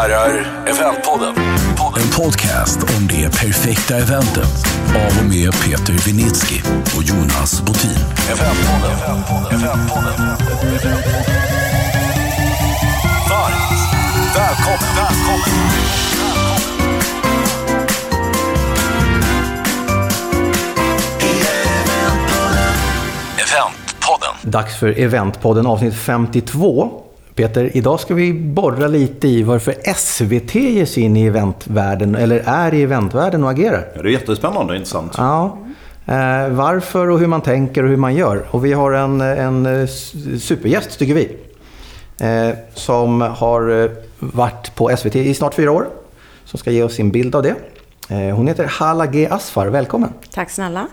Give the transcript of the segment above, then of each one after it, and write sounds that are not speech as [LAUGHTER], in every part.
herrar, Eventpodden. En podcast om det perfekta eventet av och med Peter Vinitsky och Jonas Botin. Eventpodden. Eventpodden. Eventpodden. Varmt välkommen. välkommen. Eventpodden. Dags för Eventpodden avsnitt 52. Peter, idag ska vi borra lite i varför SVT ger sig in i eventvärlden, eller är i eventvärlden och agerar. Ja, det är jättespännande och intressant. Ja. Eh, varför och hur man tänker och hur man gör. Och vi har en, en eh, supergäst, tycker vi. Eh, som har eh, varit på SVT i snart fyra år. Som ska ge oss sin bild av det. Eh, hon heter Hala G. Asfar. Välkommen! Tack snälla.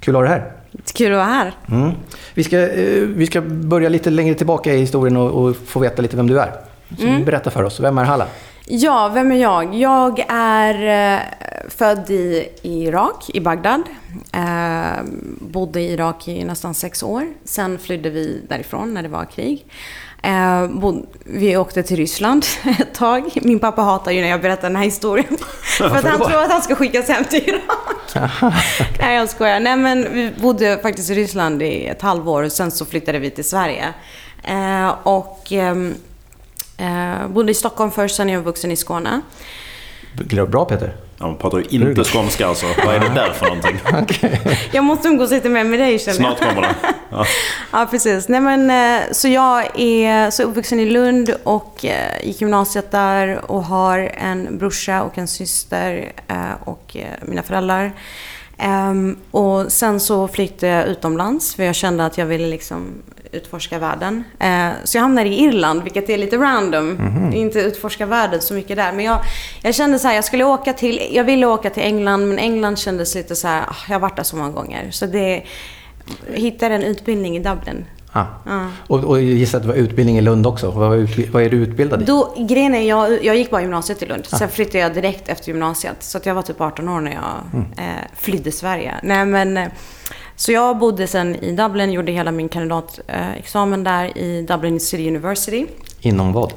Kul att ha dig här. Kul att vara här. Mm. Vi, ska, eh, vi ska börja lite längre tillbaka i historien och, och få veta lite vem du är. Så Berätta för oss, vem är Hala? Ja, vem är jag? Jag är eh, född i Irak, i Bagdad. Eh, bodde i Irak i nästan sex år. Sen flydde vi därifrån när det var krig. Eh, bod, vi åkte till Ryssland [LAUGHS] ett tag. Min pappa hatar ju när jag berättar den här historien. [LAUGHS] för att han tror att han ska skickas hem till Irak. [LAUGHS] Nej, jag skojar. Nej, men vi bodde faktiskt i Ryssland i ett halvår och sen så flyttade vi till Sverige. Eh, och ehm, eh, bodde i Stockholm först, sen är jag vuxen i Skåne. Bra Peter. Ja, man pratar ju inte skånska alltså. [LAUGHS] Vad är det där för någonting? Jag måste umgås lite mer med dig känner jag. Snart kommer det. Ja. [LAUGHS] Ja, precis. Nej, men, eh, så jag är så uppvuxen i Lund och eh, gick gymnasiet där och har en brorsa och en syster eh, och eh, mina föräldrar. Ehm, och sen så flyttade jag utomlands för jag kände att jag ville liksom utforska världen. Eh, så jag hamnade i Irland, vilket är lite random. Inte utforska världen så mycket där. Men jag, jag kände så här, jag skulle åka till, jag ville åka till England, men England kändes lite så här, ah, jag har varit där så många gånger. Så det, jag hittade en utbildning i Dublin. Ah. Och, och jag gissar att det var utbildning i Lund också. Vad, utbi- vad är du utbildad i? Då, grejen är, jag, jag gick bara gymnasiet i Lund. Sen flyttade jag direkt efter gymnasiet. Så jag var typ 18 år när jag eh, flydde Sverige. Nej, men, eh, så jag bodde sen i Dublin, gjorde hela min kandidatexamen examen där i Dublin City University. Inom vad?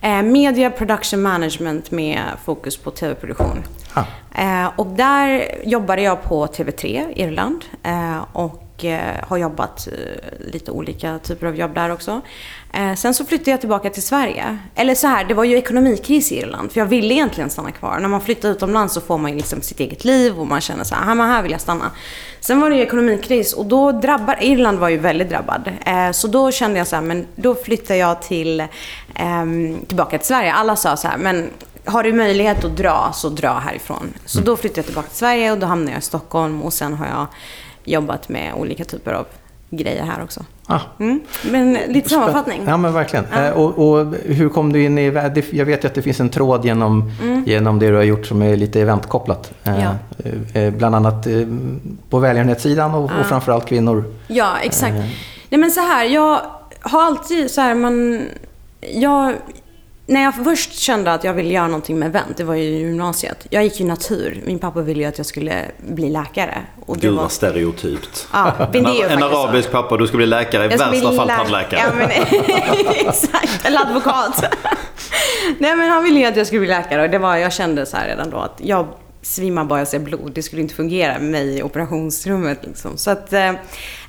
Eh, media Production Management med fokus på tv-produktion. Ah. Eh, och där jobbade jag på TV3 Irland. Eh, och eh, har jobbat eh, lite olika typer av jobb där också. Eh, sen så flyttade jag tillbaka till Sverige. Eller så här, det var ju ekonomikris i Irland. För jag ville egentligen stanna kvar. När man flyttar utomlands så får man ju liksom sitt eget liv och man känner så här, "Ah, här vill jag stanna. Sen var det ju ekonomikris och då drabbar, Irland var ju väldigt drabbad. Så då kände jag så här, men då flyttar jag till, ehm, tillbaka till Sverige. Alla sa så här, men har du möjlighet att dra, så dra härifrån. Så då flyttade jag tillbaka till Sverige och då hamnade jag i Stockholm och sen har jag jobbat med olika typer av grejer här också. Ah. Mm. Men lite sammanfattning. Ja, men verkligen. Eh, och, och hur kom du in i... Jag vet ju att det finns en tråd genom, genom det du har gjort som är lite eventkopplat. Eh, Ja. eh, bland annat på välgörenhetssidan och, och framförallt kvinnor. Ja, exakt. Nej men så här, jag har alltid så här, man... Jag, när jag först kände att jag ville göra någonting med event, det var ju i gymnasiet. Jag gick ju natur. Min pappa ville ju att jag skulle bli läkare. Och det Gud var... vad stereotypt. Ja, men det är ju En, faktiskt så. arabisk pappa, du ska bli läkare. I värsta fall lä- tandläkare. Ja, men, [LAUGHS] exakt, eller advokat. [LAUGHS] Nej men han ville ju att jag skulle bli läkare och det var, jag kände så här redan då att jag svimmar bara jag ser blod. Det skulle inte fungera med mig i operationsrummet liksom. Så att, eh,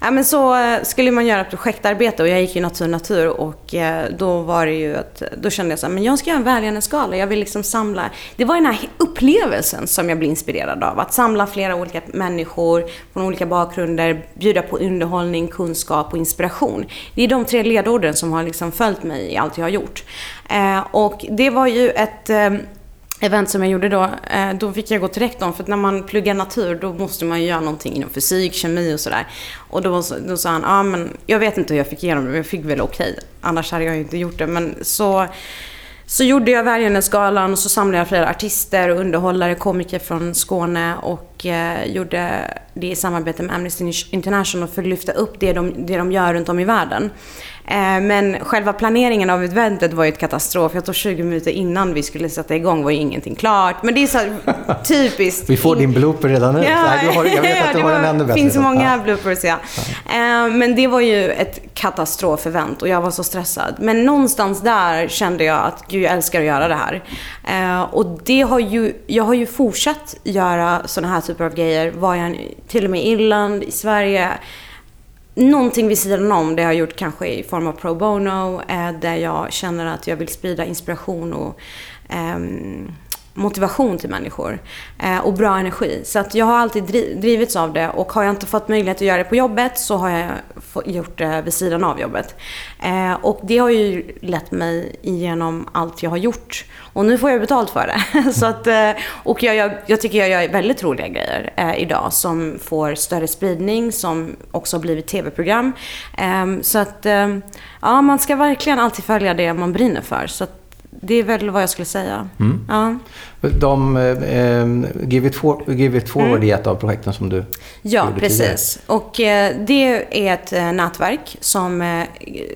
ja men så eh, skulle man göra projektarbete och jag gick ju natur natur och eh, då var det ju att, då kände jag så här, men jag ska göra en välgörenhetsgala. Jag vill liksom samla, det var den här upplevelsen som jag blev inspirerad av. Att samla flera olika människor från olika bakgrunder, bjuda på underhållning, kunskap och inspiration. Det är de tre ledorden som har liksom följt mig i allt jag har gjort. Eh, och det var ju ett eh, event som jag gjorde då, eh, då fick jag gå till rektorn för att när man pluggar natur då måste man ju göra någonting inom fysik, kemi och sådär. Och då, då sa han, ja men jag vet inte hur jag fick igenom det, men jag fick väl okej. Annars hade jag ju inte gjort det. Men så, så gjorde jag välgörenhetsgalan och så samlade jag flera artister och underhållare, komiker från Skåne och och eh, gjorde det i samarbete med Amnesty International för att lyfta upp det de, det de gör runt om i världen. Eh, men själva planeringen av eventet var ju ett katastrof. Jag tror 20 minuter innan vi skulle sätta igång var ju ingenting klart. Men det är så [LAUGHS] typiskt. Vi får din blooper redan nu. Ja, Nej, du har, jag vet att [LAUGHS] du har en ännu Det bättre. finns så. många Ja. bloopers, ja. Eh, Men det var ju ett katastrofevent och jag var så stressad. Men någonstans där kände jag att gud, jag älskar att göra det här. Eh, Och det har ju, jag har ju fortsatt göra sådana här typer av grejer. Var jag till och med i Irland, i Sverige. Någonting vid sidan om, det har jag gjort kanske i form av pro bono, eh, där jag känner att jag vill sprida inspiration och ehm, motivation till människor eh, och bra energi. Så att jag har alltid drivits av det och har jag inte fått möjlighet att göra det på jobbet så har jag gjort det vid sidan av jobbet. Eh, och det har ju lett mig igenom allt jag har gjort. Och nu får jag betalt för det. [LAUGHS] så att, eh, och jag, jag, jag tycker jag gör väldigt roliga grejer eh, idag som får större spridning, som också har blivit tv-program. Eh, så att eh, ja, man ska verkligen alltid följa det man brinner för. Så att, det är väl vad jag skulle säga. Ja. De, eh, Give, it for, Give It Forward är ett av projekten som du Mm. Ja, gjorde tidigare. precis. Och eh, det är ett eh, nätverk som eh,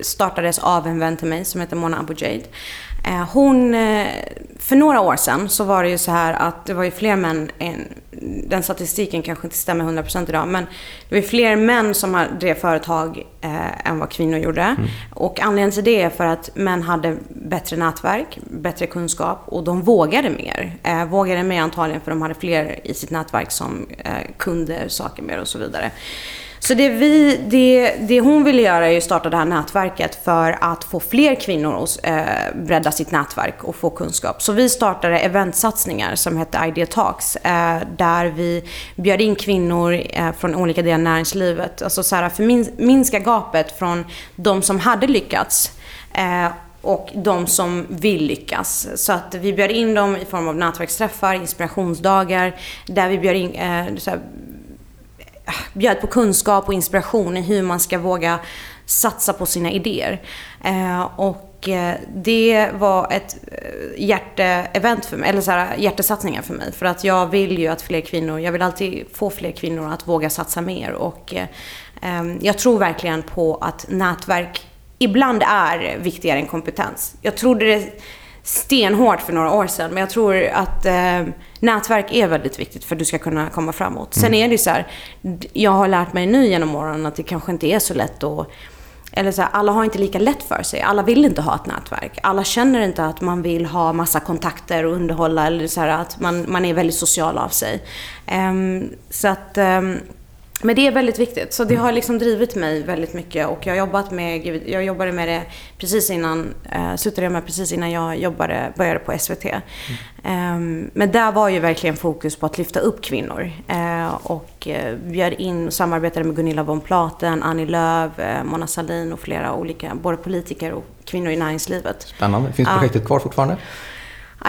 startades av en vän till mig som heter Mona Abu Jaid. Eh, hon, eh, för några år sedan så var det ju så här att det var ju fler män, än, den statistiken kanske inte stämmer 100% idag, men det var ju fler män som drev företag eh, än vad kvinnor gjorde. Och anledningen till det är för att män hade bättre nätverk, bättre kunskap och de vågade mer. Eh, vågade mer antagligen för de hade fler i sitt nätverk som eh, kunde saker mer och så vidare. Så det, vi, det, det hon ville göra är att starta det här nätverket för att få fler kvinnor att eh, bredda sitt nätverk och få kunskap. Så vi startade eventsatsningar som hette Idea Talks eh, där vi bjöd in kvinnor eh, från olika delar av näringslivet. Alltså så här, för min, minska gapet från de som hade lyckats eh, och de som vill lyckas. Så att vi bjöd in dem i form av nätverksträffar, inspirationsdagar, där vi bjöd in eh, så här, bjöd på kunskap och inspiration i hur man ska våga satsa på sina idéer. Eh, och eh, det var ett eh, hjärteevent för mig, eller så här, hjärtesatsningar för mig. För att jag vill ju att fler kvinnor, jag vill alltid få fler kvinnor att våga satsa mer. Och eh, eh jag tror verkligen på att nätverk ibland är viktigare än kompetens. Jag trodde det stenhårt för några år sedan. Men jag tror att eh, nätverk är väldigt viktigt för att du ska kunna komma framåt. Sen är det ju så här, jag har lärt mig nu genom åren att det kanske inte är så lätt att eller så här, alla har inte lika lätt för sig. Alla vill inte ha ett nätverk. Alla känner inte att man vill ha massa kontakter och underhålla. Eller så här, att man, man är väldigt social av sig. Ehm, så att... ehm, men det är väldigt viktigt. Så det har liksom drivit mig väldigt mycket. Och jag har jobbat med, jag jobbade med det precis innan, eh, slutade jag med precis innan jag jobbade, började på SVT. Ehm, men där var ju verkligen fokus på att lyfta upp kvinnor. Eh, och eh, bjöd in och samarbetade med Gunilla von Platen, Annie Lööf, eh, Mona Sahlin och flera olika, både politiker och kvinnor i näringslivet. Spännande. Finns projektet kvar fortfarande?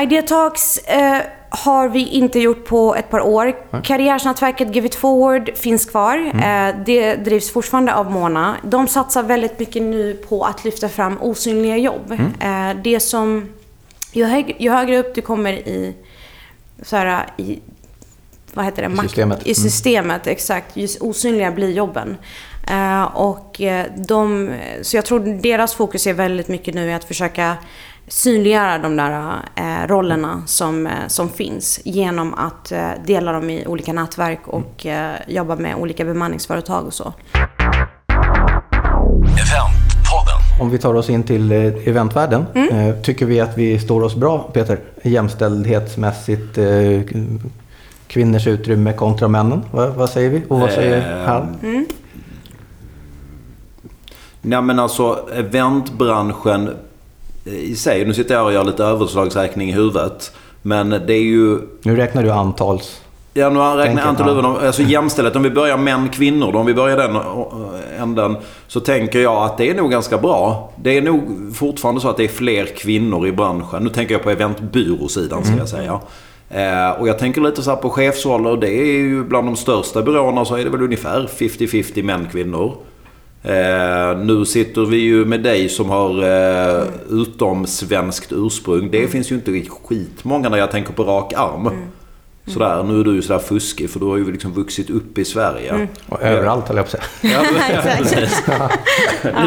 Idea Talks eh, har vi inte gjort på ett par år. Karriärsnätverket Give It Forward finns kvar. Eh, det drivs fortfarande av Mona. De satsar väldigt mycket nu på att lyfta fram osynliga jobb. Eh, det som... Ju, hög, ju högre upp du kommer i... Så här, i vad heter det? Makt- systemet. I systemet, exakt. Just osynliga blir jobben. Eh, och eh, de, så jag tror deras fokus är väldigt mycket nu i att försöka synliggöra de där eh, rollerna som, eh, som finns genom att eh, dela dem i olika nätverk och eh, jobba med olika bemanningsföretag och så. Om vi tar oss in till eventvärlden. Mm. Tycker vi att vi står oss bra, Peter? Jämställdhetsmässigt, kvinnors utrymme kontra männen. Va, vad säger vi? Och vad säger han? Nej men alltså eventbranschen i sig. Nu sitter jag och gör lite överslagsräkning i huvudet. Men det är ju... Nu räknar du antals... Ja, nu räknar jag antal huvuden. Alltså jämställdhet. Om vi börjar män, kvinnor. Om vi börjar den eh, änden. Så tänker jag att det är nog ganska bra. Det är nog fortfarande så att det är fler kvinnor i branschen. Nu tänker jag på eventbyråsidan ska jag säga. Eh, och jag tänker lite så här på chefsroller. Det är ju bland de största byråerna så är det väl ungefär 50-50 män, kvinnor. Eh, nu sitter vi ju med dig som har eh, utom svenskt ursprung. Det finns ju inte skitmånga när jag tänker på rak arm. Sådär, nu är du ju sådär fuskig för du har ju liksom vuxit upp i Sverige. Och överallt höll jag på att säga.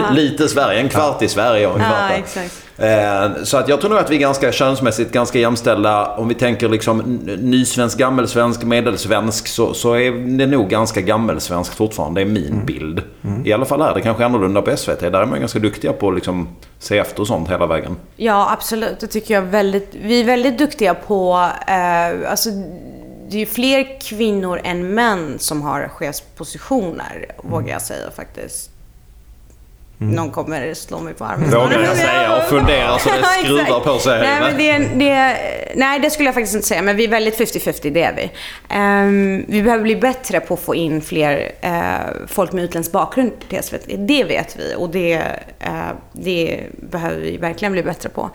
[LAUGHS] Lite Sverige, en kvart i Sverige och en kvart Ja, där. Eh, Så att jag tror nog att vi är ganska könsmässigt ganska jämställda. Om vi tänker liksom nysvensk, gammelsvensk, medelsvensk så, så är det nog ganska gammelsvenskt fortfarande. Det är min bild. I alla fall är det kanske annorlunda på SVT. Där är man ganska duktiga på att liksom se efter och sånt hela vägen. Ja, absolut. Det tycker jag väldigt... Vi är väldigt duktiga på... Eh, alltså, det är ju fler kvinnor än män som har chefspositioner, vågar jag säga faktiskt. Någon kommer slå mig på armen. Vågar jag säga och fundera så det [LAUGHS] skruvar på sig. Nej, men det, det, nej, det skulle jag faktiskt inte säga. Men vi är väldigt 50-50, det är vi. Ehm, vi behöver bli bättre på att få in fler eh, folk med utländsk bakgrund till SVT. Det vet vi och det, eh, det behöver vi verkligen bli bättre på.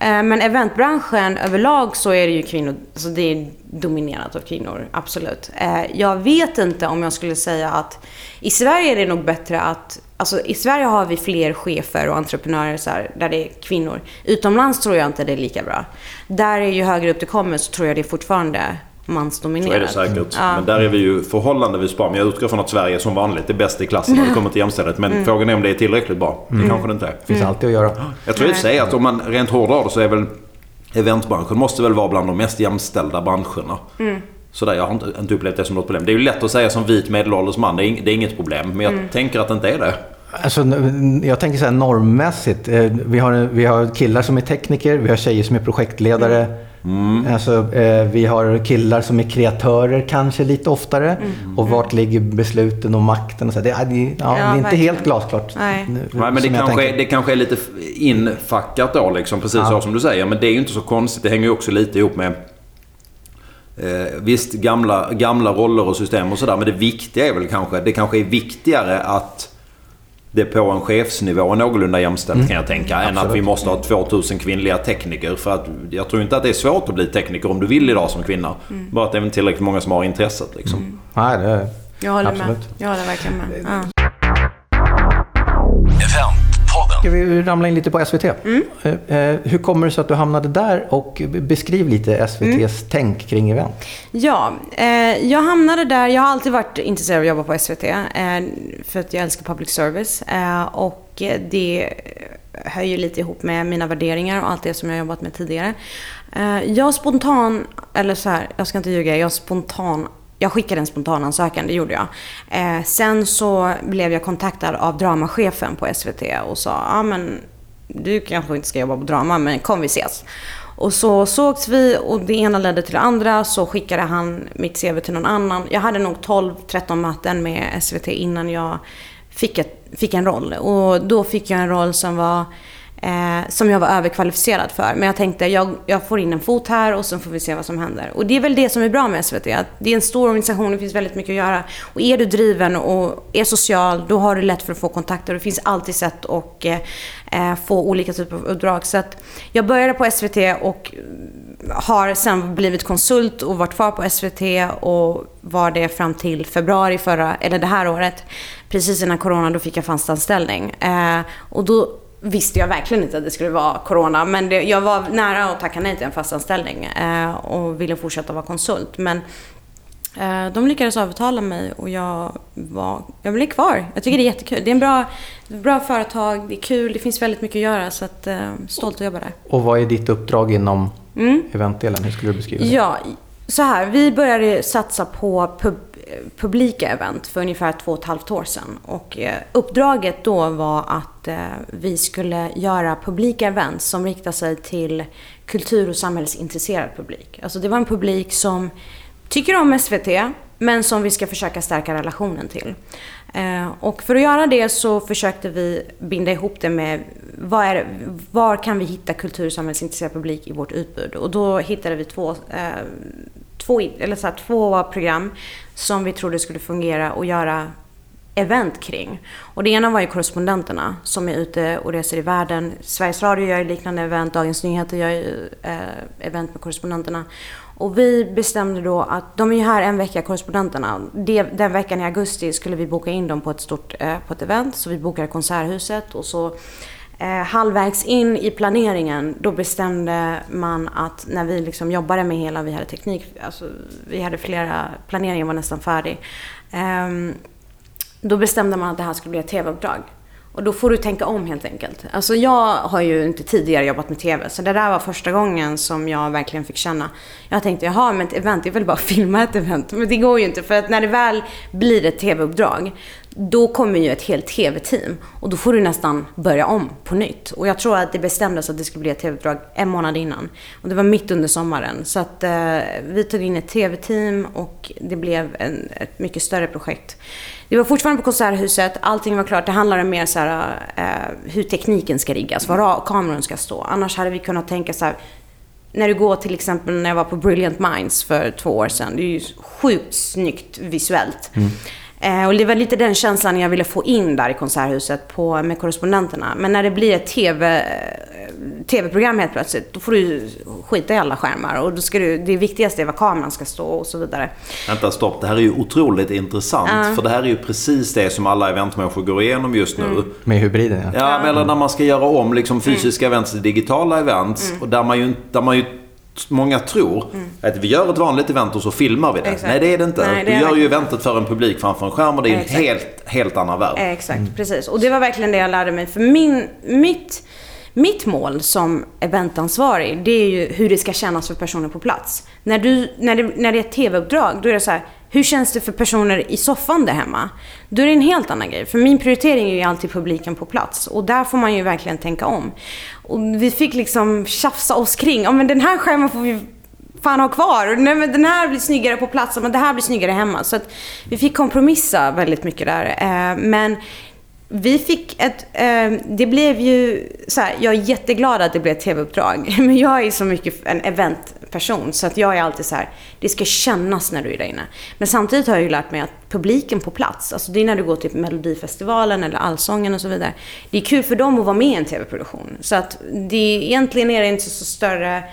Eh, men eventbranschen överlag så är det ju kvinnor, alltså det är dominerat av kvinnor, absolut. Eh, jag vet inte om jag skulle säga att i Sverige är det nog bättre att Alltså, I Sverige har vi fler chefer och entreprenörer så här, där det är kvinnor. Utomlands tror jag inte det är lika bra. Där är ju högre upp det kommer så tror jag det är fortfarande så mansdominerat. är det säkert. Ja. Men där är vi ju förhållandevis bra. Men jag utgår från att Sverige som vanligt är bäst i klassen när det kommer till jämställdhet. Men frågan är om det är tillräckligt bra. Det kanske det inte är. Det finns alltid att göra. Jag tror i och sig att om man rent hårdrar så är väl eventbranschen måste väl vara bland de mest jämställda branscherna. Sådär, jag har inte, inte upplevt det som något problem. Det är ju lätt att säga som vit medelålders man, det är, det är inget problem. Men jag tänker att det inte är det. Alltså, jag tänker så här normmässigt. Eh, Vi har, vi har killar som är tekniker, vi har tjejer som är projektledare. Alltså, eh, vi har killar som är kreatörer kanske lite oftare. Och vart ligger besluten och makten? Och så. Det, är- det, ja, det är inte verkligen. helt glasklart. Nej. nu, Nej, men det kanske, är, det kanske är lite infackat då, liksom, precis så som du säger. Men det är ju inte så konstigt. Det hänger ju också lite ihop med Eh, visst, gamla, gamla roller och system och sådär. Men det viktiga är väl kanske, det kanske är viktigare att det på en chefsnivå är någorlunda jämställt kan jag tänka. Än att vi måste ha 2000 kvinnliga tekniker. För att jag tror inte att det är svårt att bli tekniker om du vill idag som kvinna. Bara att det är inte tillräckligt många som har intresset liksom. Nej, det, Jag håller Absolut. med. Jag håller verkligen med. Ja. Ska vi ramla in lite på SVT? Eh, eh, Hur kommer det sig att du hamnade där? Och beskriv lite SVTs tänk kring event. Ja, eh, jag hamnade där. Jag har alltid varit intresserad av att jobba på SVT. För att jag älskar public service. Och det hör ju lite ihop med mina värderingar och allt det som jag har jobbat med tidigare. Jag spontan, eller så här, jag ska inte ljuga. Jag spontan jag skickade en spontanansökan, det gjorde jag. Eh, sen så blev jag kontaktad av dramachefen på SVT och sa, ja men du kanske inte ska jobba på drama, men kom vi ses. Och så sågs vi och det ena ledde till det andra. Så skickade han mitt CV till någon annan. Jag hade nog 12-13 möten med SVT innan jag fick, ett, fick en roll. Och då fick jag en roll som var eh, som jag var överkvalificerad för. Men jag tänkte, jag, jag får in en fot här och så får vi se vad som händer. Och det är väl det som är bra med SVT. Att det är en stor organisation, det finns väldigt mycket att göra. Och är du driven och är social, då har du lätt för att få kontakter. Det finns alltid sätt att eh, eh, få olika typer av uppdrag. Så att jag började på SVT och har sen blivit konsult och varit kvar på SVT och var det fram till februari förra, eller det här året. Precis innan corona, då fick jag fast anställning. Eh, och då visste jag verkligen inte att det skulle vara corona. Men det, jag var nära att tacka nej till en fast anställning eh, och ville fortsätta vara konsult. Men eh, de lyckades övertala mig och jag, var, jag blev kvar. Jag tycker det är jättekul. Det är en bra, bra företag, det är kul, det finns väldigt mycket att göra. Så att, eh, stolt att jobba där. Och vad är ditt uppdrag inom eventdelen? Hur skulle du beskriva det? Ja, så här. Vi började satsa på pub, publika event för ungefär två och ett halvt år sedan. Och eh, uppdraget då var att eh, vi skulle göra publika event som riktar sig till kultur och samhällsintresserad publik. Alltså det var en publik som tycker om SVT, men som vi ska försöka stärka relationen till. Eh, och för att göra det så försökte vi binda ihop det med var, är, var kan vi hitta kultur och samhällsintresserad publik i vårt utbud? Och då hittade vi två, eh, två, eller så här, två program som vi trodde skulle fungera och göra event kring. Och det ena var ju korrespondenterna som är ute och reser i världen. Sveriges Radio gör ju liknande event, Dagens Nyheter gör ju eh, event med korrespondenterna. Och vi bestämde då att de är ju här en vecka, korrespondenterna. Det, den veckan i augusti skulle vi boka in dem på ett stort eh, på ett event. Så vi bokade Konserthuset och så Eh, halvvägs in i planeringen, då bestämde man att när vi liksom jobbade med hela, vi hade teknik, alltså vi hade flera, planeringen var nästan färdig. Eh, då bestämde man att det här skulle bli ett TV-uppdrag. Och då får du tänka om helt enkelt. Alltså jag har ju inte tidigare jobbat med TV, så det där var första gången som jag verkligen fick känna. Jag tänkte, jaha, men ett event, är väl bara att filma ett event. Men det går ju inte, för att när det väl blir ett TV-uppdrag, då kommer ju ett helt TV-team. Och då får du nästan börja om på nytt. Och jag tror att det bestämdes att det skulle bli ett TV-uppdrag en månad innan. Och det var mitt under sommaren. Så att eh, vi tog in ett TV-team och det blev en, ett mycket större projekt. Det var fortfarande på Konserthuset, allting var klart. Det handlade mer så här, eh, hur tekniken ska riggas, var kameran ska stå. Annars hade vi kunnat tänka så här, när du går till exempel när jag var på Brilliant Minds för två år sedan. Det är ju sjukt snyggt visuellt. Mm. Eh, och det var lite den känslan jag ville få in där i Konserthuset på, med korrespondenterna. Men när det blir ett TV, tv-program helt plötsligt, då får du skita i alla skärmar. Och då ska du, det viktigaste är var kameran ska stå och så vidare. Vänta, stopp. Det här är ju otroligt intressant. Uh. För det här är ju precis det som alla eventmänniskor går igenom just nu. Mm. Med hybriden, ja. Ja, eller när man ska göra om liksom, fysiska mm. events till digitala events. Mm. Och där man ju, där man ju många tror mm. att vi gör ett vanligt event och så filmar vi det. Exakt. Nej, det är det inte. Nej, det du gör ju eventet för en publik framför en skärm och det är Exakt. en helt, helt annan värld. Exakt, mm. precis. Och det var verkligen det jag lärde mig. För min, mitt, mitt mål som eventansvarig, det är ju hur det ska kännas för personer på plats. När, du, när, det, när det är ett TV-uppdrag, då är det så här, hur känns det för personer i soffan där hemma? Då är det en helt annan grej. För min prioritering är ju alltid publiken på plats. Och där får man ju verkligen tänka om. Och vi fick liksom tjafsa oss kring, ja men den här skärmen får vi fan ha kvar. Nej, men den här blir snyggare på plats, men det här blir snyggare hemma. Så att vi fick kompromissa väldigt mycket där. Eh, men vi fick ett, eh, det blev ju så här, jag är jätteglad att det blev ett tv-uppdrag. [LAUGHS] Men jag är så mycket en eventperson så att jag är alltid så här, det ska kännas när du är där inne. Men samtidigt har jag ju lärt mig att publiken på plats, alltså det är när du går till Melodifestivalen eller Allsången och så vidare. Det är kul för dem att vara med i en tv-produktion. Så att det, egentligen är det inte så större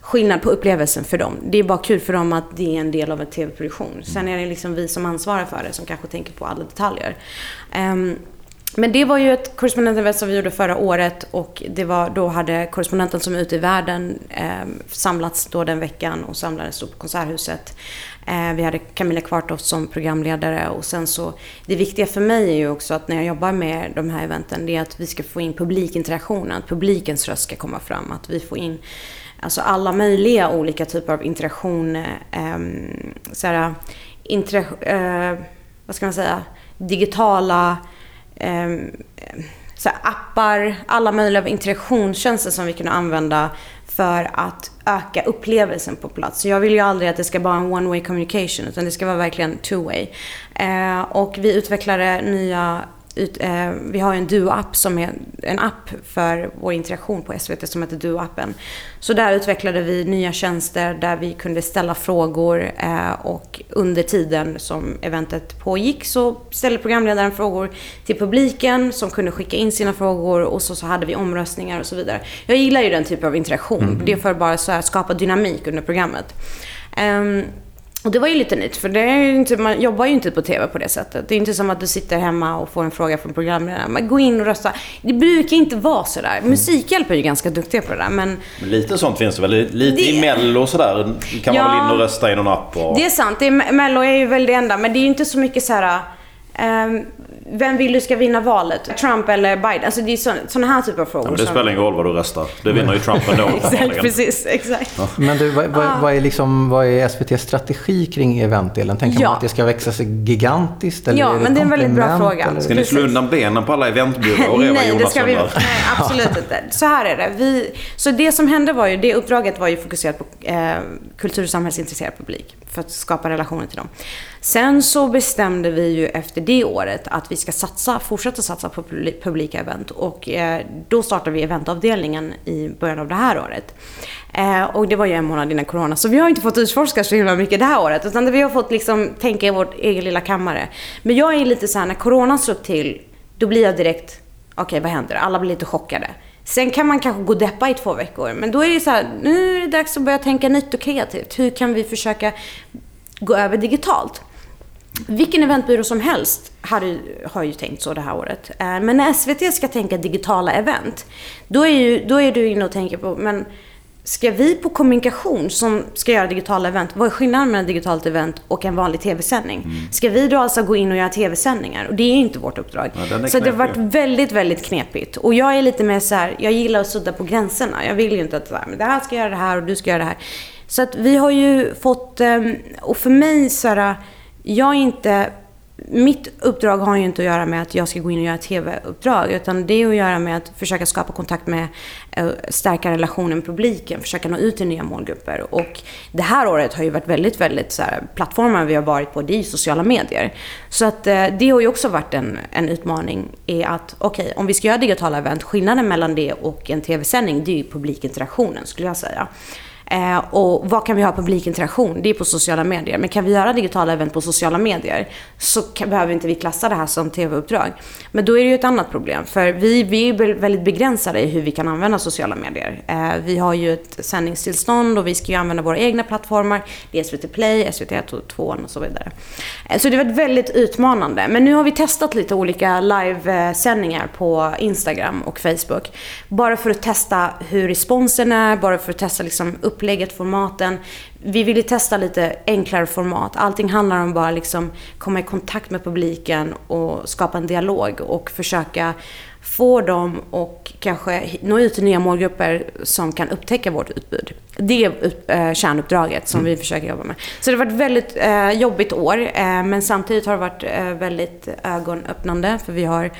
skillnad på upplevelsen för dem. Det är bara kul för dem att det är en del av en tv-produktion. Sen är det liksom vi som ansvarar för det som kanske tänker på alla detaljer. Um, men det var ju ett korrespondentinvent som vi gjorde förra året och det var, då hade korrespondenten som är ute i världen eh, samlats då den veckan och samlades då på Konserthuset. Eh, vi hade Camilla Kvartoft som programledare och sen så, det viktiga för mig är ju också att när jag jobbar med de här eventen, det är att vi ska få in publikinteraktionen, att publikens röst ska komma fram, att vi får in alltså alla möjliga olika typer av interaktion, eh, såhär, intera, eh, vad ska man säga, digitala Ehm, så appar, alla möjliga interaktionstjänster som vi kunde använda för att öka upplevelsen på plats. Så jag vill ju aldrig att det ska vara en one way communication utan det ska vara verkligen two way. Eh, och vi utvecklade nya ut, eh, vi har en Duo-app som är en app för vår interaktion på SVT som heter Duo-appen. Så där utvecklade vi nya tjänster där vi kunde ställa frågor eh, och under tiden som eventet pågick så ställde programledaren frågor till publiken som kunde skicka in sina frågor och så, så hade vi omröstningar och så vidare. Jag gillar ju den typen av interaktion. Mm. Det är för bara så här, skapa dynamik under programmet. Um, och det var ju lite nytt, för det är inte, man jobbar ju inte på TV på det sättet. Det är inte som att du sitter hemma och får en fråga från programledaren. Men gå in och rösta. Det brukar inte vara sådär. Mm. Musikhjälp är ju ganska duktiga på det där, men... men lite sånt finns det väl? Lite det... i Mello och sådär kan ja, man väl in och rösta i någon app? Och... Det är sant. Det är, Mello är ju väl det enda, men det är ju inte så mycket så här... Um, vem vill du ska vinna valet? Trump eller Biden? Alltså det är sådana här typer av frågor. Ja, men det spelar ingen roll vad du röstar. Det vinner ju Trump ändå. [LAUGHS] exakt, precis. Exakt. Ja. Men du, vad, vad, vad, är liksom, vad är SVTs strategi kring eventdelen? Tänker ja. man att det ska växa sig gigantiskt? Eller ja, det men det är en väldigt bra fråga. Eller? Ska ni slå undan benen på alla eventbyråer? nej, det ska vi Nej, [LAUGHS] absolut inte. Så här är det. Vi, så det som hände var ju, det uppdraget var ju fokuserat på eh, kultur och samhällsintresserad publik. För att skapa relationer till dem. Sen så bestämde vi ju efter det året att vi vi ska satsa, fortsätta satsa på publika event. Och eh, då startade vi eventavdelningen i början av det här året. Eh, och det var ju en månad innan corona. Så vi har inte fått utforska så himla mycket det här året. Utan vi har fått liksom tänka i vår egen lilla kammare. Men jag är lite så här, när corona slog till, då blir jag direkt, okej okay, vad händer? Alla blir lite chockade. Sen kan man kanske gå och deppa i två veckor. Men då är det så här, nu är det dags att börja tänka nytt och kreativt. Hur kan vi försöka gå över digitalt? Vilken eventbyrå som helst har, har ju tänkt så det här året. Eh, men när SVT ska tänka digitala event, då är, ju, då är du inne och tänker på, men Ska vi på kommunikation som ska göra digitala event, vad är skillnaden mellan ett digitalt event och en vanlig tv-sändning? Mm. Ska vi då alltså gå in och göra tv-sändningar? Och det är inte vårt uppdrag. Ja, så det har varit väldigt, väldigt knepigt. Och jag är lite mer så här, jag gillar att sudda på gränserna. Jag vill ju inte att men det här ska göra det här och du ska göra det här. Så att vi har ju fått, ehm, och för mig så här, jag är inte mitt uppdrag har ju inte att göra med att jag ska gå in och göra tv-uppdrag. Utan det är att göra med att försöka skapa kontakt med, eh, stärka relationen med publiken, försöka nå ut till nya målgrupper. Och det här året har ju varit väldigt, väldigt så här, plattformar vi har varit på, det är sociala medier. Så att eh, det har ju också varit en, en utmaning. Är att, okej, okay, om vi ska göra digitala event, skillnaden mellan det och en tv-sändning, det är ju publikinteraktionen skulle jag säga. Eh, och vad kan vi ha publikinteraktion? Det är på sociala medier. Men kan vi göra digitala event på sociala medier så kan, behöver inte vi klassa det här som tv-uppdrag. Men då är det ju ett annat problem. För vi, vi är väldigt begränsade i hur vi kan använda sociala medier. Eh, vi har ju ett sändningstillstånd och vi ska ju använda våra egna plattformar. Det är SVT Play, SVT 2 och så vidare. Eh, så det har varit väldigt utmanande. Men nu har vi testat lite olika livesändningar på Instagram och Facebook. Bara för att testa hur responsen är, bara för att testa liksom upplägget, formaten. Vi ville testa lite enklare format. Allting handlar om bara liksom komma i kontakt med publiken och skapa en dialog och försöka få dem och kanske nå ut till nya målgrupper som kan upptäcka vårt utbud. Det är äh, kärnuppdraget som mm. vi försöker jobba med. Så det har varit ett väldigt äh, jobbigt år, äh, men samtidigt har det varit väldigt ögonöppnande för vi har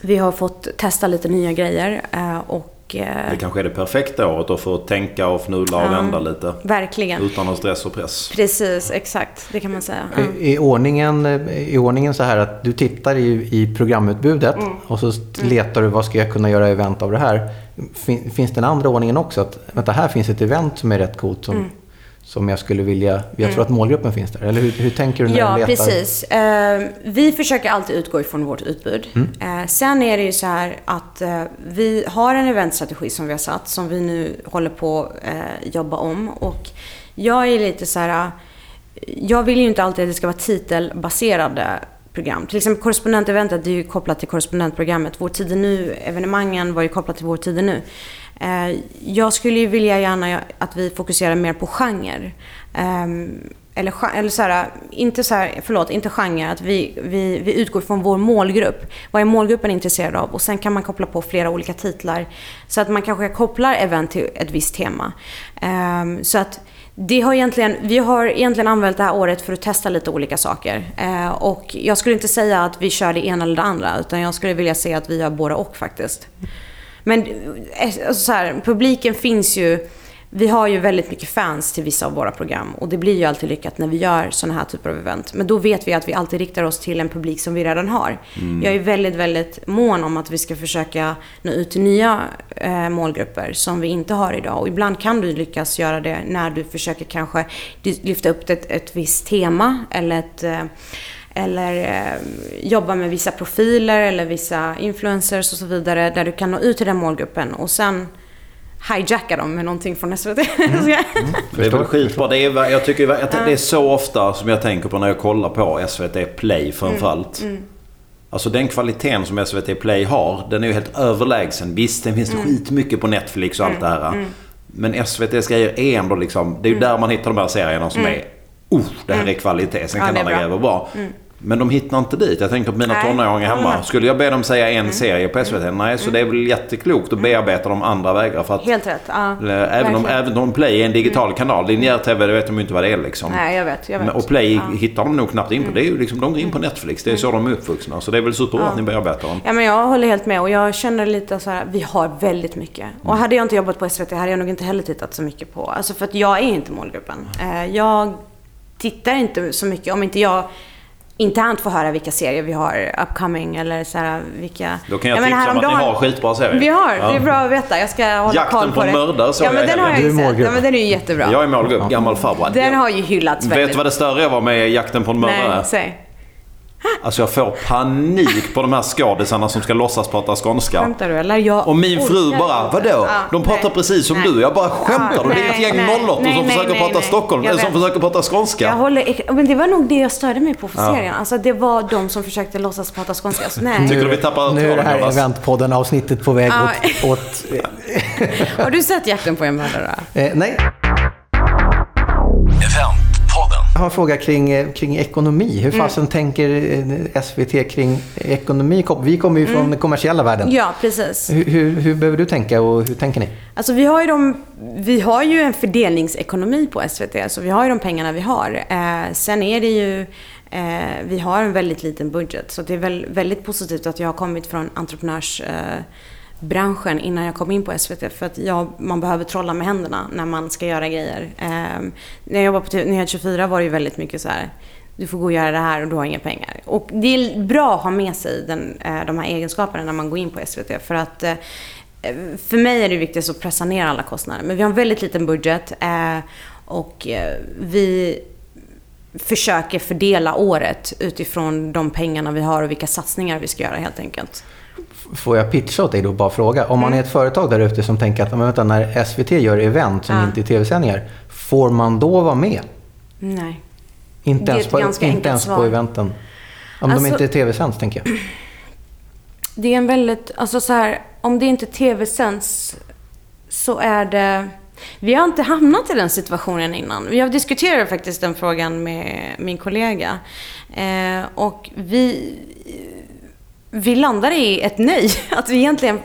vi har fått testa lite nya grejer och Eh, det kanske är det perfekta året att få tänka och fnula och ja, vända lite. Verkligen. Utan någon stress och press. Precis, exakt. Det kan man säga. Ja. I, i, ordningen, I ordningen så här att du tittar i, i programutbudet mm. och så mm. letar du vad ska jag kunna göra event av det här. Fin, finns den andra ordningen också? Att vänta, här finns ett event som är rätt coolt. Som, mm som jag skulle vilja... Jag tror mm. att målgruppen finns där. Eller hur, hur tänker du när ja, du letar? Ja, precis. Eh, vi försöker alltid utgå ifrån vårt utbud. Mm. Eh, sen är det ju så här att eh, vi har en eventstrategi som vi har satt, som vi nu håller på att jobba om. Och jag är lite så här... Jag vill ju inte alltid att det ska vara titelbaserade program. Till exempel korrespondenteventet, det är ju kopplat till korrespondentprogrammet. Vår Tid Nu-evenemangen var ju kopplat till Vår Tid Nu. Eh, jag skulle ju vilja gärna att vi fokuserar mer på genre. Ehm, eller, eller så här, inte så här, förlåt, inte genre, att vi, vi, vi utgår från vår målgrupp. Vad är målgruppen intresserad av? Och sen kan man koppla på flera olika titlar. Så att man kanske kopplar event till ett visst tema. Ehm, så att det har egentligen, vi har egentligen använt det här året för att testa lite olika saker. Eh, och jag skulle inte säga att vi kör det ena eller det andra, utan jag skulle vilja se att vi gör båda och faktiskt. Men eh, alltså så här, publiken finns ju. Vi har ju väldigt mycket fans till vissa av våra program och det blir ju alltid lyckat när vi gör sådana här typer av event. Men då vet vi att vi alltid riktar oss till en publik som vi redan har. Mm. Jag är väldigt, väldigt mån om att vi ska försöka nå ut till nya eh, målgrupper som vi inte har idag. Och ibland kan du lyckas göra det när du försöker kanske lyfta upp ett, ett visst tema eller ett eh, eller eh, jobba med vissa profiler eller vissa influencers och så vidare där du kan nå ut till den målgruppen och sen hijacka dem med någonting från SVT. Mm. [LAUGHS] mm. Det är väl skitbra. Det är, jag tycker, det är så ofta som jag tänker på när jag kollar på SVT Play framförallt. Mm. Mm. Alltså den kvaliteten som SVT Play har, den är ju helt överlägsen. Visst, det finns mm. skitmycket på Netflix och allt det här. Mm. Men SVTs grejer är ändå liksom... Det är ju där man hittar de här serierna som är... Oh, det här är kvalitet. Sen kan ja, andra grejer vara bra. Men de hittar inte dit. Jag tänker på mina tonåringar hemma. Skulle jag be dem säga en mm. serie på SVT? Mm. Nej, så det är väl jätteklokt att mm. bearbeta de andra vägar. För att, Helt rätt. Ja, även, om, även om Play är en digital mm. kanal. Linjär TV, det vet de ju inte vad det är liksom. Nej, jag vet. Jag vet. Och Play ja. hittar de nog knappt in på. Det är ju liksom, de går in på Netflix. Det är så de är uppvuxna. Så det är väl superbra ja. att ni bearbetar dem. Ja, men jag håller helt med. Och jag känner lite så här, vi har väldigt mycket. Och hade jag inte jobbat på SVT hade jag nog inte heller tittat så mycket på. Alltså för att jag är inte målgruppen. Eh, jag tittar inte så mycket. Om inte jag internt få höra vilka serier vi har upcoming eller så här, vilka... Då kan jag, jag tipsa om att ni har skitbra serier. Vi har, ja. det är bra att veta. Jag ska hålla Jakten koll på, på det. mördare såg ja, men jag den har jag ju sett. Ja, men den är ju jättebra. Jag är målgrupp, gammal farbror. Den har ju hyllats väldigt. Vet du vad det större var med Jakten på en mördare? Nej, säg. Alltså jag får panik på de här skådisarna som ska låtsas prata skånska. Skämtar du eller? Jag Och min fru bara, vadå? Ja, De pratar nej. precis som Nej. du. Jag bara, skämtar du? Det är ett gäng nej. 08 Nej, som nej, försöker nej, prata nej. Stockholm, eller som vet. försöker prata skånska. Jag håller, men det var nog det jag störde mig på för serien. Alltså det var de som försökte låtsas prata skånska. Alltså, nej. Tycker du vi tappar Nu är det tråden, här? Eventpodden-avsnittet på väg Ja. åt... åt [LAUGHS] Har du sett Jakten på en mördare? eh, nej. Jag har en fråga kring, eh, kring ekonomi. Hur fasen tänker eh, SVT kring ekonomi? Vi kommer ju från den kommersiella världen. Ja, precis. Hur, hur, hur behöver du tänka och hur tänker ni? Alltså vi har ju, de, vi har ju en fördelningsekonomi på SVT, så vi har ju de pengarna vi har. Eh, sen är det ju, eh, vi har en väldigt liten budget, så det är väl, väldigt positivt att jag har kommit från entreprenörsbranschen eh, branschen innan jag kom in på SVT. För att jag, man behöver trolla med händerna när man ska göra grejer. Eh, när jag jobbade på Nyhet 24 var det ju väldigt mycket så här. Du får gå och göra det här och du har inga pengar. Och det är bra att ha med sig den, eh, de här egenskaperna när man går in på SVT. För att eh, för mig är det viktigt att pressa ner alla kostnader. Men vi har en väldigt liten budget eh, och eh, vi försöker fördela året utifrån de pengarna vi har och vilka satsningar vi ska göra helt enkelt. Får jag pitcha åt dig då, bara fråga. Om man Mm. är ett företag där ute som tänker att men vänta, när SVT gör event som Ja. inte är tv-sändningar, får man då vara med? Nej. Inte är ens på, inte ens på eventen? Om Alltså- de inte är tv-sänds, tänker jag. [CLEARS THROAT] Det är en väldigt, alltså så här, om det inte tv-sänds så är det... Vi har inte hamnat i den situationen innan. Vi har diskuterat faktiskt den frågan med min kollega. Eh, och vi, vi landade i ett nej. [LAUGHS] Att vi egentligen,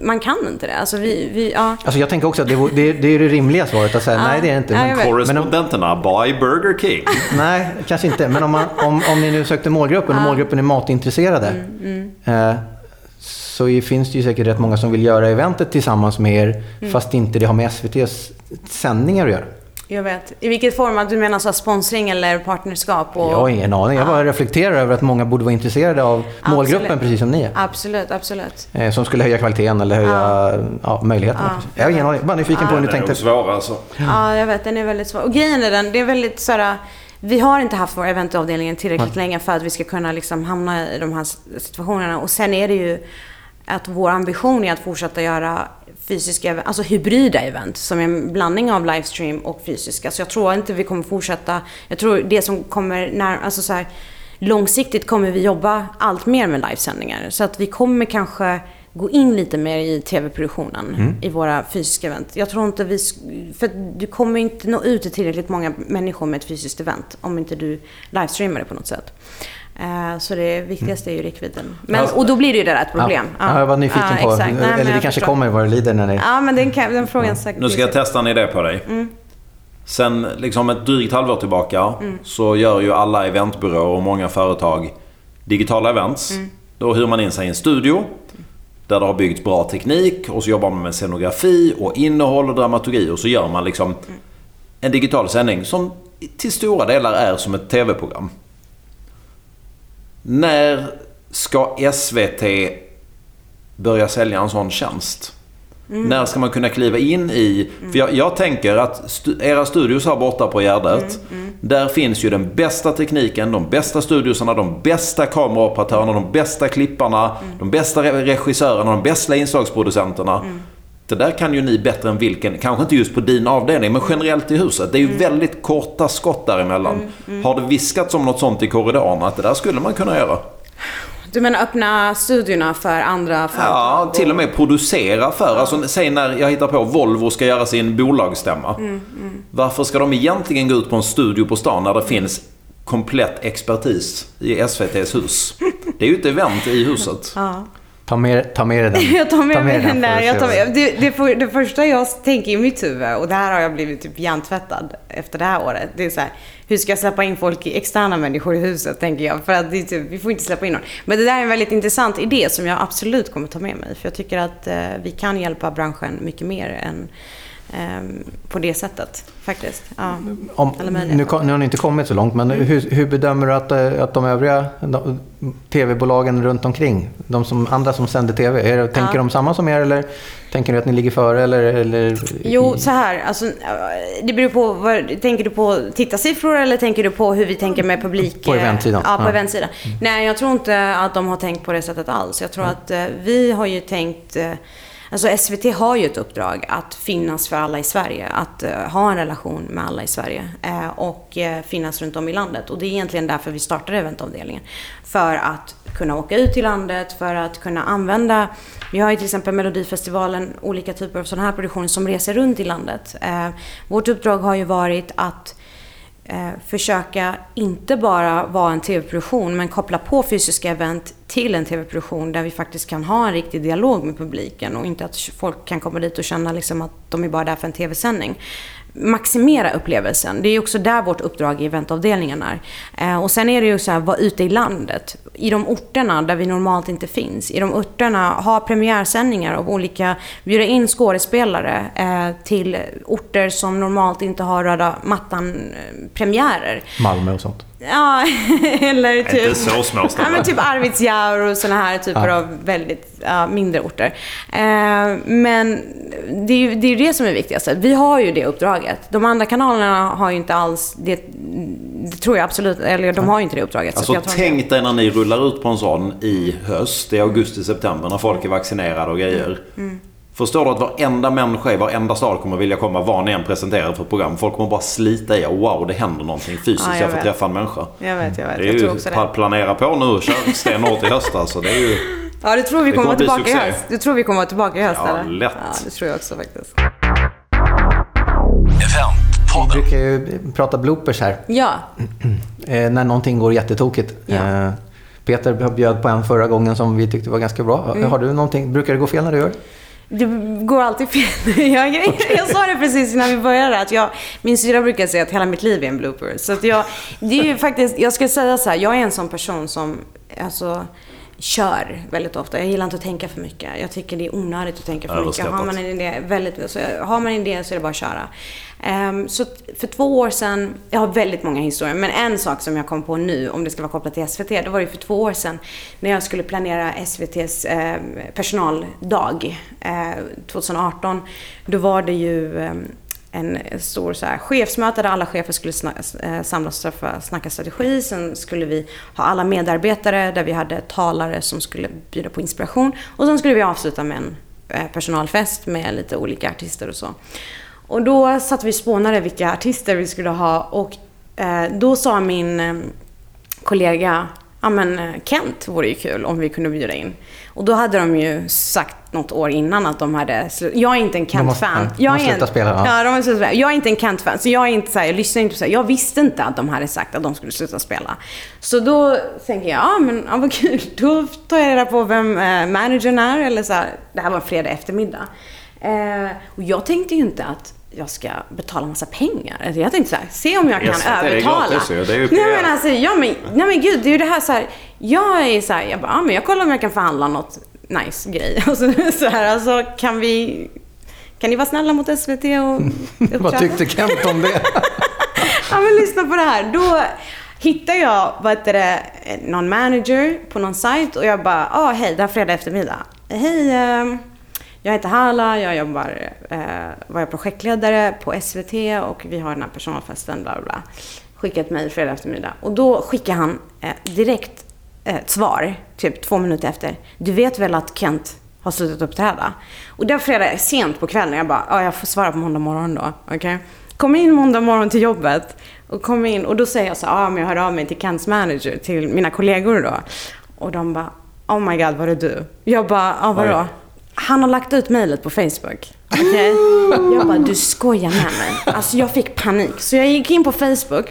man kan inte det. Alltså vi, vi ja. Alltså jag tänker också att det, vore- det, det är det rimliga svaret att säga nej, det är det inte. Ja, Men, jag vet. Korrespondenterna by Burger King. [LAUGHS] nej, kanske inte. Men om, man, om, om ni nu sökte målgruppen och målgruppen är matintresserade. Mm, Eh, så finns det ju säkert rätt många som vill göra eventet tillsammans med er. Mm. Fast inte det har med SVTs sändningar att göra. Jag vet. I vilket format? Du menar så sponsring eller partnerskap? Och... Jag har ingen aning. Jag bara reflekterar över att många borde vara intresserade av målgruppen Absolut. precis som ni är. Absolut, absolut. Eh, Som skulle höja kvaliteten eller höja ja. möjligheterna. Jag har ingen aning. Bara nyfiken på hur ni Det är nog tänkte. svåra alltså. Ja, jag vet. Den är väldigt svår. Och grejen är den, det är väldigt såhär... Vi har inte haft vår eventavdelning tillräckligt länge för att vi ska kunna liksom hamna i de här situationerna. Och sen är det ju att vår ambition är att fortsätta göra fysiska, alltså hybrida event som är en blandning av livestream och fysiska. Så jag tror inte vi kommer fortsätta, jag tror det som kommer när, alltså så här, långsiktigt kommer vi jobba allt mer med livesändningar. Så att vi kommer kanske gå in lite mer i tv-produktionen i våra fysiska event. Jag tror inte vi... För du kommer inte nå ut till tillräckligt många människor med ett fysiskt event om inte du livestreamar det på något sätt. Eh, Så det viktigaste är ju räckvidden. Men, och då blir det ju det där ett problem. Ja, ja, jag var nyfiken Ja, på, exakt. Nej, men eller det jag kanske förstår. kommer vad det lider när ni... Ja, men den, kan, den frågan säkert... Nu ska jag testa en idé på dig. Mm. Sen liksom ett drygt halvår tillbaka Mm. så gör ju alla eventbyråer och många företag digitala events. Mm. Då hyr man in sig i en studio där det har byggts bra teknik och så jobbar man med scenografi och innehåll och dramaturgi och så gör man liksom Mm. en digital sändning som till stora delar är som ett tv-program. När ska SVT börja sälja en sån tjänst? När ska man kunna kliva in i... För jag, jag tänker att stu, era studios här borta på Gärdet. Där finns ju den bästa tekniken, de bästa studiosarna, de bästa kameraoperatörerna, de bästa klipparna, de bästa re- regissörerna, de bästa inslagsproducenterna. Det där kan ju ni bättre än vilken, kanske inte just på din avdelning, men generellt i huset. Det är ju väldigt korta skott däremellan. Har det viskats om något sånt i korridorerna? Att det där skulle man kunna göra? Du menar öppna studiorna för andra företag? Ja, till och med producera för. Alltså, säg när jag hittar på Volvo ska göra sin bolagsstämma. Varför ska de egentligen gå ut på en studio på stan när det finns komplett expertis i SVTs hus? Det är ju ett event i huset. Ta med, ta med dig den. [LAUGHS] Jag tar med Ta mig den där. Jag tar med, det, det, för, det första jag tänker i mitt huvud, och där har jag blivit typ hjärntvättad efter det här året. Det är så här, hur ska jag släppa in folk, i externa människor i huset, tänker jag. För att det är typ, vi får inte släppa in någon. Men det där är en väldigt intressant idé som jag absolut kommer ta med mig. För jag tycker att eh, vi kan hjälpa branschen mycket mer än på det sättet, faktiskt. Ja. Om, nu, nu har ni inte kommit så långt, men hur, hur bedömer du att, eh, att de övriga tv-bolagen runt omkring, de som, andra som sänder tv, är, tänker Ja. de samma som er eller Tänker du att ni ligger före eller? eller Jo, så här. Alltså, det beror på. Vad, tänker du på tittarsiffror eller tänker du på hur vi tänker med publik? På eventsidan. Ja, på Ja. eventsidan. Nej, jag tror inte att de har tänkt på det sättet alls. Jag tror att eh, vi har ju tänkt... Alltså SVT har ju ett uppdrag att finnas för alla i Sverige. Att eh, ha en relation med alla i Sverige. Eh, och eh, finnas runt om i landet. Och det är egentligen därför vi startade eventavdelningen. För att kunna åka ut i landet, för att kunna använda... Vi har ju till exempel Melodifestivalen, olika typer av sådana här produktioner som reser runt i landet. Vårt uppdrag har ju varit att eh, försöka inte bara vara en tv-produktion men koppla på fysiska event till en tv-produktion där vi faktiskt kan ha en riktig dialog med publiken och inte att folk kan komma dit och känna liksom att de är bara där för en tv-sändning. Maximera upplevelsen. Det är också där vårt uppdrag i eventavdelningen är. Eh, och sen är det ju så här, vara ute i landet. I de orterna där vi normalt inte finns. I de orterna ha premiärsändningar av olika, bjuda in skådespelare eh, till orter som normalt inte har röda mattan-premiärer. Eh, Malmö och sånt. Ja, [LAUGHS] eller typ... Inte så små Ja, men typ Arvidsjaur och såna här typer Ja. av väldigt ja, mindre orter. Eh, men det är ju det, är ju det som är viktigast. Vi har ju det uppdraget. De andra kanalerna har ju inte alls det. Det tror jag absolut, eller de har ju inte det uppdraget. så Alltså tänk dig när ni rullar ut på en sån i höst, i augusti-september när folk är vaccinerade och grejer. Mm. Förstår du att varenda människa i varenda stad kommer vilja komma vad ni än presenterar för program. Folk kommer bara slita i och wow, det händer någonting fysiskt. Ja, jag jag får vet. träffa en människa. Jag vet, jag vet. Det är jag ju tror också det. planera på nu. Kör stenhårt i höst alltså. Det är ju... Ja, du tror vi Det kommer kommer vara tillbaka i höst? Du tror vi kommer vara tillbaka i höst Ja, eller? lätt. Ja, det tror jag också faktiskt. Vi brukar ju prata bloopers här. Ja, [CLEARS THROAT] Eh, när någonting går jättetokigt. Ja. Eh, Peter bjöd på en förra gången som vi tyckte var ganska bra. Mm. Har du någonting? Brukar det gå fel när du gör? Det går alltid fel. [LAUGHS] Jag, jag, jag sa det precis innan vi började att jag, min syra brukar säga att hela mitt liv är en blooper. Så att jag, det är ju faktiskt, jag ska säga så här, jag är en sån person som, alltså, kör väldigt ofta. Jag gillar inte att tänka för mycket. Jag tycker det är onödigt att tänka för mycket. Har man en idé, väldigt, så har man en idé så är det bara att köra. Ehm, så för två år sedan, jag har väldigt många historier, men en sak som jag kom på nu, om det ska vara kopplat till SVT, det var ju för två år sedan när jag skulle planera SVTs eh, personaldag eh, 2018. Då var det ju eh, en stor så här, chefsmöte där alla chefer skulle eh, samlas och snacka strategi. Sen skulle vi ha alla medarbetare där vi hade talare som skulle bjuda på inspiration. Och sen skulle vi avsluta med en eh, personalfest med lite olika artister och så. Och då satt vi och spånade vilka artister vi skulle ha och eh, då sa min kollega Ja men Kent vore ju kul om vi kunde bjuda in. Och då hade de ju sagt något år innan att de hade. Jag är inte en Kent-fan. Jag är en- spela, ja. Ja, de. Jag är inte en Kent-fan. Så jag är inte så här, jag lyssnar inte på så här, Jag visste inte att de hade sagt att de skulle sluta spela. Så då tänker jag, ja men ja, vad kul. [LAUGHS] Då tar jag reda på vem eh, managern är. Eller så här, det här var en fredag eftermiddag. Eh, och jag tänkte ju inte att jag ska betala massa pengar. Alltså, Jag tänkte så här, se om jag kan SVT, det är övertala. gratis. Det är ju nej, men alltså, ja, men, nej men gud, det är ju det här så här. Jag är så här, jag bara, ja, men jag kollar om jag kan förhandla något nice grej. Och [LAUGHS] så, så här, alltså kan vi, kan ni vara snälla mot SVT och [LAUGHS] Vad tyckte Kent om det? [LAUGHS] Ja men lyssna på det här. Då hittar jag, vad heter det, någon manager på någon sajt och jag bara, ah hej, det är fredag eftermiddag. Hej, eh, jag heter Hala, jag jobbar, eh, var jag projektledare på SVT och vi har den här personalfesten, bla bla bla. Skickat ett mejl fredag eftermiddag. Och då skickar han eh, direkt eh, ett svar, typ två minuter efter. Du vet väl att Kent har slutat uppträda? Och det var fredag sent på kvällen. Jag bara, ja jag får svara på måndag morgon då. Okej? Kom in måndag morgon till jobbet. Och kom in och då säger jag så ja men jag hör av mig till Kents manager, till mina kollegor då. Och de bara, oh my god var det du? Jag bara, ja vadå? Han har lagt ut mejlet på Facebook. Okej? Jag bara, du skojar med mig. Alltså jag fick panik. Så jag gick in på Facebook.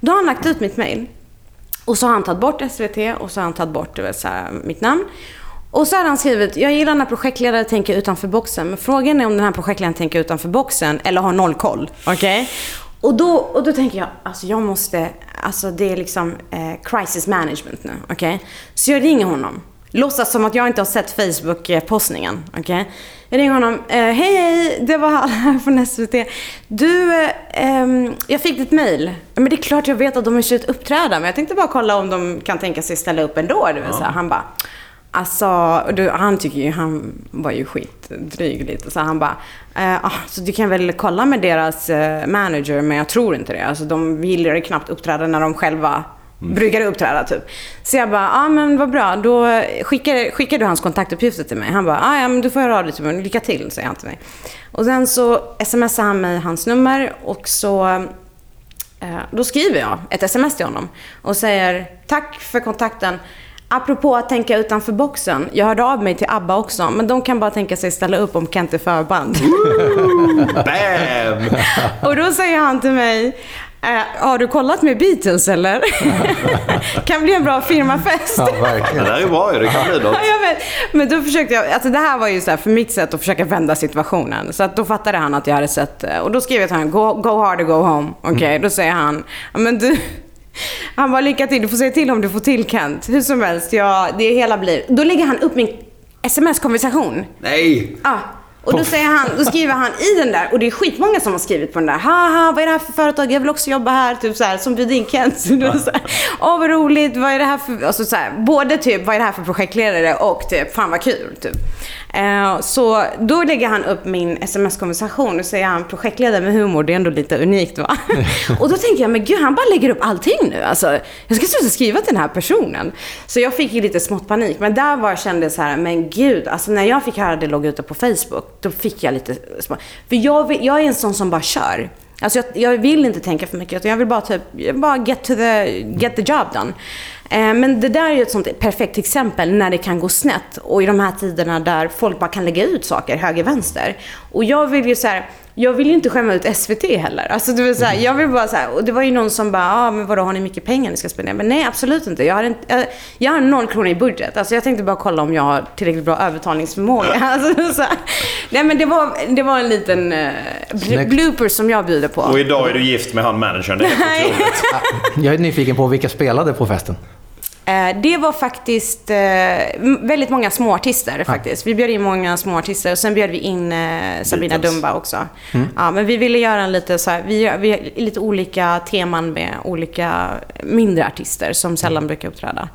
Då har han lagt ut mitt mejl. Och så har han tagit bort SVT och så har han tagit bort vet, så här, mitt namn. Och så har han skrivit, jag gillar när projektledare tänker utanför boxen. Men frågan är om den här projektledaren tänker utanför boxen eller har noll koll. Okej? Och, då, och då tänker jag, alltså jag måste, alltså det är liksom eh, crisis management nu. Okej? Så jag ringer honom. Låtsas som att jag inte har sett Facebook-postningen. Okej? Jag ringer honom. Eh, hej, hej, det var här från SVT. Du, eh, ehm, jag fick ditt mail. Men det är klart jag vet att de har slutat uppträda, men jag tänkte bara kolla om de kan tänka sig ställa upp ändå. Du vet, så här. Han bara, Alltså, då, han tycker ju, han var ju skitdryg lite. Så han bara, eh, ah, så du kan väl kolla med deras eh, manager, men jag tror inte det. Alltså de gillar ju knappt uppträda när de själva brukar uppträda typ. Så jag bara, ja ah, men vad bra, då skickar, skickar du hans kontaktuppgifter till mig. Han bara, ah, ja men du får höra av dig till mig, lycka till, säger han till mig. Och sen så smsar han mig hans nummer och så eh, då skriver jag ett sms till honom och säger tack för kontakten. Apropå att tänka utanför boxen. Jag hörde av mig till ABBA också, men de kan bara tänka sig ställa upp om Kent är förband. [LAUGHS] Bam! Och då säger han till mig, eh, har du kollat med Beatles eller? [LAUGHS] kan bli en bra firmafest. Ja, Det verkligen. där är ju bra ju. Det kan bli något. [LAUGHS] Ja. Men då försökte jag, alltså det här var ju så här för mitt sätt att försöka vända situationen. Så att då fattade han att jag hade sett, eh, och då skrev jag till honom, go, go hard or go home. Okej, då säger han, "Ja, men du, han bara lycka till, du får säga till om du får till Kent. Hur som helst, ja, det hela blir, då lägger han upp min sms-konversation. Nej! Ja. Och då, säger han, då skriver han i den där, och det är skitmånga som har skrivit på den där. Haha, vad är det här för företag? Jag vill också jobba här. Typ så här, som bjuder in Kent. Åh, vad roligt. Vad är det här för... Alltså så här, både typ, vad är det här för projektledare? Och typ, fan vad kul. Typ. Eh, så då lägger han upp min sms-konversation och säger han projektledare med humor, det är ändå lite unikt va? [LAUGHS] och då tänker jag, men gud, han bara lägger upp allting nu. Alltså, jag ska sluta skriva till den här personen. Så jag fick ju lite smått panik. Men där var jag kände så här, men gud, alltså när jag fick höra det låg ute på Facebook, då fick jag lite smått. För jag, jag är en sån som bara kör. Alltså jag, jag vill inte tänka för mycket, utan jag vill bara typ, bara get, to the, get the job done. Eh, Men det där är ju ett sånt perfekt exempel när det kan gå snett och i de här tiderna där folk bara kan lägga ut saker höger vänster. Och jag vill ju så här, jag vill ju inte skämma ut SVT heller. Alltså det, vill så här, jag vill bara så här, och det var ju någon som bara, ah, men vadå har ni mycket pengar ni ska spendera? Men nej absolut inte. Jag har, inte, jag, jag har noll kronor i budget. Alltså jag tänkte bara kolla om jag har tillräckligt bra övertalningsförmåga. [LAUGHS] Alltså, så här. Nej men det var, det var en liten uh, Snyggt. blooper som jag bjuder på. Och idag är du gift med han managern. Det är helt [LAUGHS] otroligt. Jag är nyfiken på vilka spelade på festen. Eh, Det var faktiskt eh, väldigt många småartister faktiskt. Vi bjöd in många småartister och sen bjöd vi in eh, Sabrina Beatles. Dumba också. Ja, men vi ville göra en lite så här, vi vi lite olika teman med olika mindre artister som sällan brukar uppträda.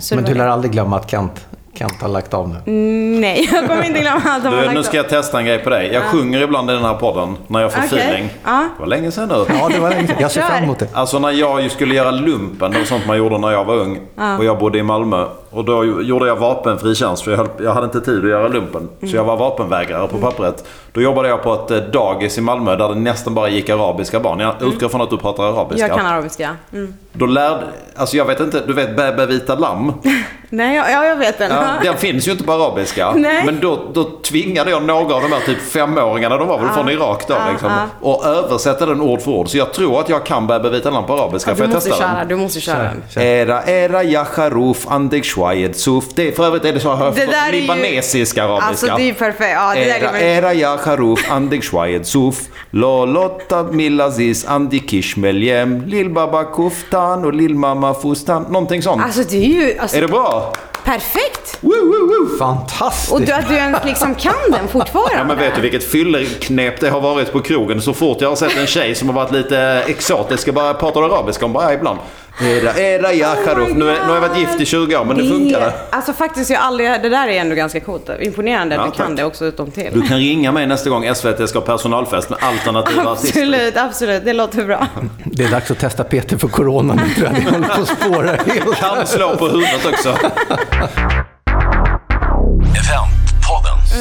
Så Men du lär aldrig glömma att Kent, Kent har lagt av nu. Mm, Nej, jag kommer inte glömma har Du, lagt nu ska jag testa en grej på dig. Jag sjunger ibland i den här podden när jag får Okej. feeling. Ja. Det var länge sedan nu. Ja, det var länge sedan. Jag ser fram emot det. Alltså när jag skulle göra lumpen, det var sånt man gjorde när jag var ung. Och jag bodde i Malmö. Och då gjorde jag vapenfri tjänst för jag, höll, jag hade inte tid att göra lumpen. Så jag var vapenvägrare Mm. på pappret. Då jobbade jag på ett eh, dagis i Malmö där det nästan bara gick arabiska barn. Jag utgår från att du pratar arabiska. Mm. Jag kan arabiska. Mm. Då lärde... Alltså jag vet inte, du vet bä vita lamm? [LAUGHS] Nej, ja, ja, jag vet den. Ja, den finns ju inte på arabiska. [LAUGHS] Nej. Men då, då tvingade jag några av de här typ femåringarna, de var väl från Irak då, ja, liksom, ja. och översätta den ord för ord. Så jag tror att jag kan bä vita lamm på arabiska. Ja, du jag måste testa köra, den? du måste köra den. Era, era, yacharuf, andek shwayed, suf. Det, för övrigt är det så har Det där är ju- libanesisk arabiska. Alltså det är ju perfekt. Ja, det där Era, är era yacharuf, andek shwayed, suf. Lolotta milaziz, andikish meljem, lillbaba kuftan och lillmamma fustan. Någonting sånt. Alltså det är ju alltså, är det bra? perfekt. Woo, woo, woo. Fantastiskt! Och du, att du ens liksom kan den fortfarande. Ja men vet du vilket fylleknep det har varit på krogen? Så fort jag har sett en tjej som har varit lite exotisk och bara pratar arabiska, hon bara ja, ibland. Era, era Yacharov. Nu, är- nu har jag varit gift i 20 år men det funkade. Alltså faktiskt, jag aldrig, det där är ändå ganska coolt. Imponerande Ja, att du kan det också utom till. Du kan ringa mig nästa gång SVT ska ha personalfest med alternativa artister. Absolut, absolut. Det låter bra. Det är dags att testa Peter för corona nu tror jag. Det håller på att spåra helt. Kan slå på huvudet också.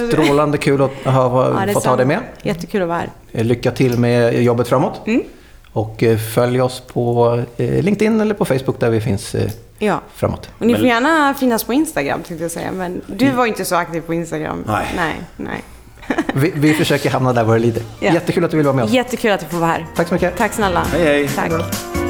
Strålande kul att ha Ja, det fått ha dig med. Jättekul att vara här. Lycka till med jobbet framåt. Mm. Och eh, följ oss på eh, LinkedIn eller på Facebook där vi finns eh, Ja. framåt. Och ni får gärna finnas på Instagram tänkte jag säga. Men du var inte så aktiv på Instagram. Nej. Nej, nej. [LAUGHS] Vi, vi försöker hamna där var det lider. Ja. Jättekul att du vill vara med oss. Jättekul att du får vara här. Tack så mycket. Tack snälla. Hej, hej. Tack.